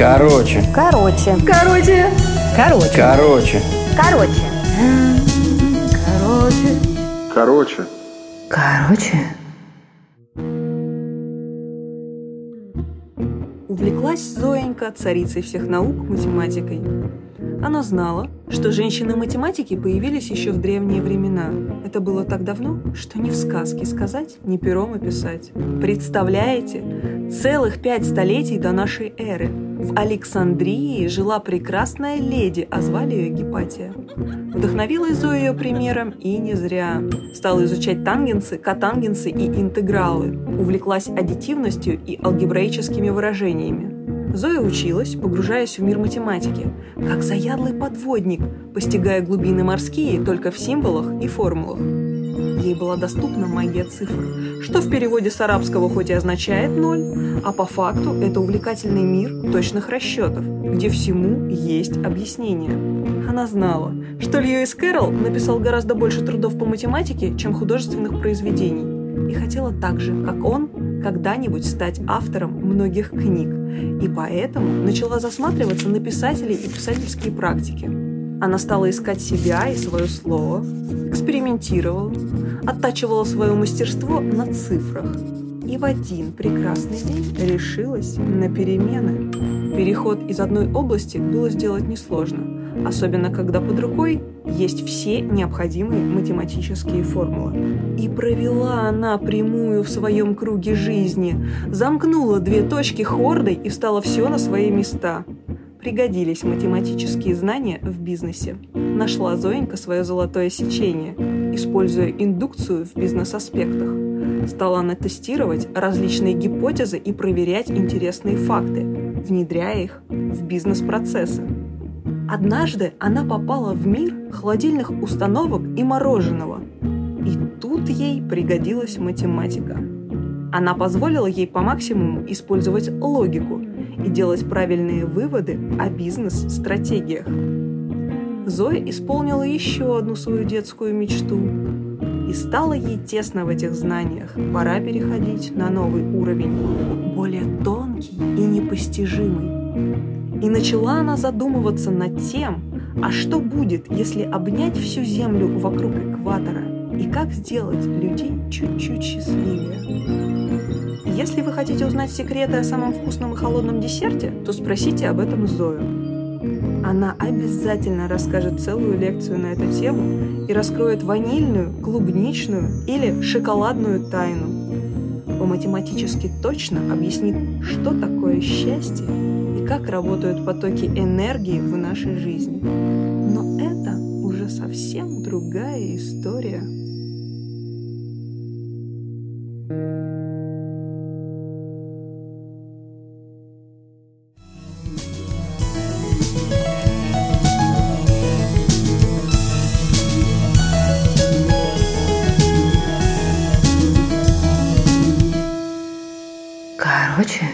Короче. Короче. Короче. Короче. Короче. Короче. Короче. Короче. Короче. Увлеклась Зоенька царицей всех наук математикой. Она знала, что женщины-математики появились еще в древние времена. Это было так давно, что ни в сказке сказать, ни пером описать. Представляете? Целых пять столетий до нашей эры. В Александрии жила прекрасная леди, а звали ее Гепатия. Вдохновилась Зоя ее примером и не зря. Стала изучать тангенсы, котангенсы и интегралы. Увлеклась аддитивностью и алгебраическими выражениями. Зоя училась, погружаясь в мир математики, как заядлый подводник, постигая глубины морские только в символах и формулах. Ей была доступна магия цифр, что в переводе с арабского хоть и означает ноль, а по факту это увлекательный мир точных расчетов, где всему есть объяснение. Она знала, что Льюис Кэрролл написал гораздо больше трудов по математике, чем художественных произведений, и хотела так же, как он, когда-нибудь стать автором многих книг, и поэтому начала засматриваться на писателей и писательские практики. Она стала искать себя и свое слово, экспериментировала, оттачивала свое мастерство на цифрах и в один прекрасный день решилась на перемены. Переход из одной области было сделать несложно, особенно когда под рукой есть все необходимые математические формулы. И провела она прямую в своем круге жизни, замкнула две точки хордой и встала все на свои места. Пригодились математические знания в бизнесе. Нашла Зоенька свое золотое сечение, используя индукцию в бизнес-аспектах. Стала она тестировать различные гипотезы и проверять интересные факты, внедряя их в бизнес-процессы. Однажды она попала в мир холодильных установок и мороженого. И тут ей пригодилась математика. Она позволила ей по максимуму использовать логику и делать правильные выводы о бизнес-стратегиях. Зоя исполнила еще одну свою детскую мечту. И стало ей тесно в этих знаниях. Пора переходить на новый уровень, более тонкий и непостижимый. И начала она задумываться над тем, а что будет, если обнять всю Землю вокруг экватора, и как сделать людей чуть-чуть счастливее. Если вы хотите узнать секреты о самом вкусном и холодном десерте, то спросите об этом Зою. Она обязательно расскажет целую лекцию на эту тему и раскроет ванильную, клубничную или шоколадную тайну. По-математически точно объяснит, что такое счастье и как работают потоки энергии в нашей жизни. Но это уже совсем другая история. Короче,